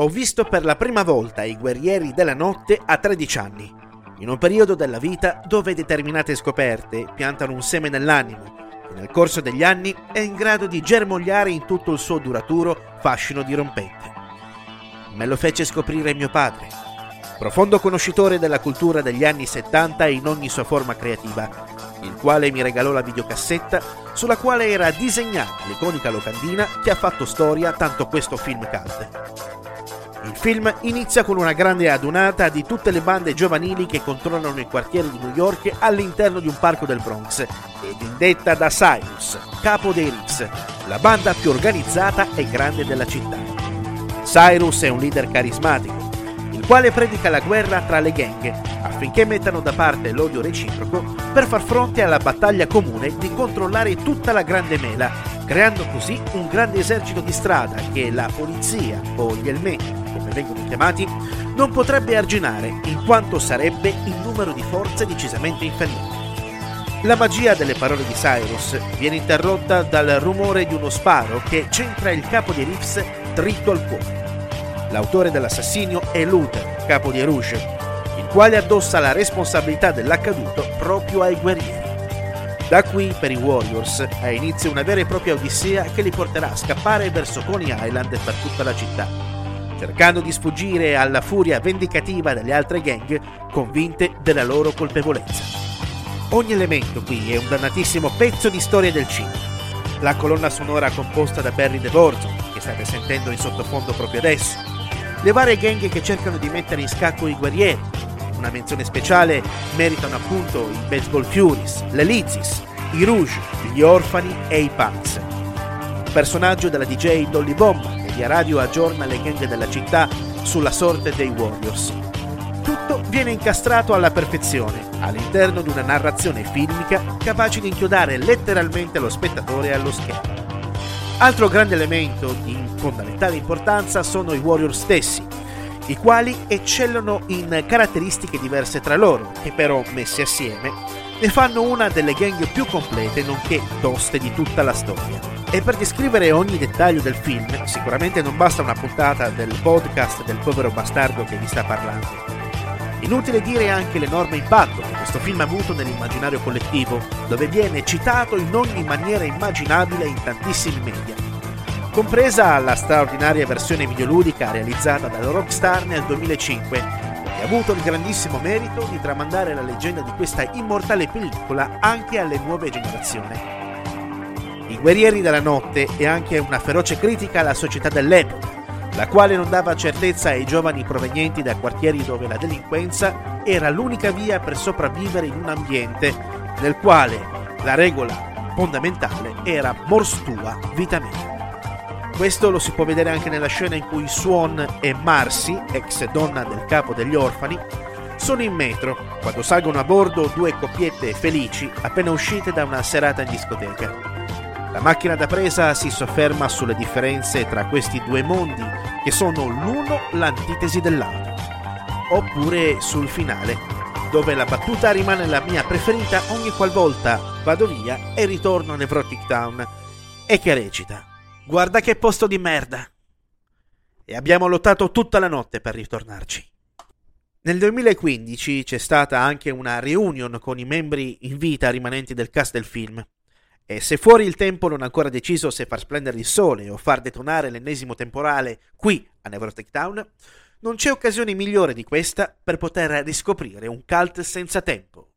Ho visto per la prima volta i guerrieri della notte a 13 anni, in un periodo della vita dove determinate scoperte piantano un seme nell'animo e nel corso degli anni è in grado di germogliare in tutto il suo duraturo fascino dirompente. Me lo fece scoprire mio padre, profondo conoscitore della cultura degli anni 70 in ogni sua forma creativa, il quale mi regalò la videocassetta sulla quale era disegnata l'iconica locandina che ha fatto storia tanto questo film cult. Il film inizia con una grande adunata di tutte le bande giovanili che controllano i quartieri di New York all'interno di un parco del Bronx ed indetta da Cyrus, capo dei Riffs, la banda più organizzata e grande della città. Cyrus è un leader carismatico, il quale predica la guerra tra le gang affinché mettano da parte l'odio reciproco per far fronte alla battaglia comune di controllare tutta la grande mela, creando così un grande esercito di strada che la polizia o gli elmeti come vengono chiamati, non potrebbe arginare in quanto sarebbe in numero di forze decisamente inferiore. La magia delle parole di Cyrus viene interrotta dal rumore di uno sparo che centra il capo di Riffs dritto al cuore. L'autore dell'assassinio è Luther, capo di Rouge, il quale addossa la responsabilità dell'accaduto proprio ai guerrieri. Da qui, per i Warriors, ha inizio una vera e propria odissea che li porterà a scappare verso Coney Island per tutta la città cercando di sfuggire alla furia vendicativa delle altre gang convinte della loro colpevolezza. Ogni elemento qui è un dannatissimo pezzo di storia del cinema. La colonna sonora composta da Barry DeVorzo, che state sentendo in sottofondo proprio adesso, le varie gang che cercano di mettere in scacco i guerrieri. Una menzione speciale meritano appunto i Baseball Furies, le Lizis, i Rouge, gli Orfani e i Punks. Personaggio della DJ Dolly Bomb via radio aggiorna le gang della città sulla sorte dei Warriors. Tutto viene incastrato alla perfezione all'interno di una narrazione filmica capace di inchiodare letteralmente lo spettatore allo schermo. Altro grande elemento di fondamentale importanza sono i Warrior stessi, i quali eccellano in caratteristiche diverse tra loro, che però messi assieme ne fanno una delle gang più complete nonché toste di tutta la storia. E per descrivere ogni dettaglio del film, sicuramente non basta una puntata del podcast del povero bastardo che vi sta parlando. Inutile dire anche l'enorme impatto che questo film ha avuto nell'immaginario collettivo, dove viene citato in ogni maniera immaginabile in tantissimi media, compresa la straordinaria versione videoludica realizzata dal Rockstar nel 2005, che ha avuto il grandissimo merito di tramandare la leggenda di questa immortale pellicola anche alle nuove generazioni. I guerrieri della notte è anche una feroce critica alla società dell'epoca, la quale non dava certezza ai giovani provenienti da quartieri dove la delinquenza era l'unica via per sopravvivere in un ambiente nel quale la regola fondamentale era mors tua, vita mia. Questo lo si può vedere anche nella scena in cui Swan e Marcy, ex donna del capo degli orfani, sono in metro quando salgono a bordo due coppiette felici appena uscite da una serata in discoteca. La macchina da presa si sofferma sulle differenze tra questi due mondi, che sono l'uno l'antitesi dell'altro. Oppure sul finale, dove la battuta rimane la mia preferita ogni qualvolta vado via e ritorno a Nevrotic Town, e che recita: Guarda che posto di merda! E abbiamo lottato tutta la notte per ritornarci. Nel 2015 c'è stata anche una reunion con i membri in vita rimanenti del cast del film. E se fuori il tempo non ha ancora deciso se far splendere il sole o far detonare l'ennesimo temporale qui a Nevrotech Town, non c'è occasione migliore di questa per poter riscoprire un cult senza tempo.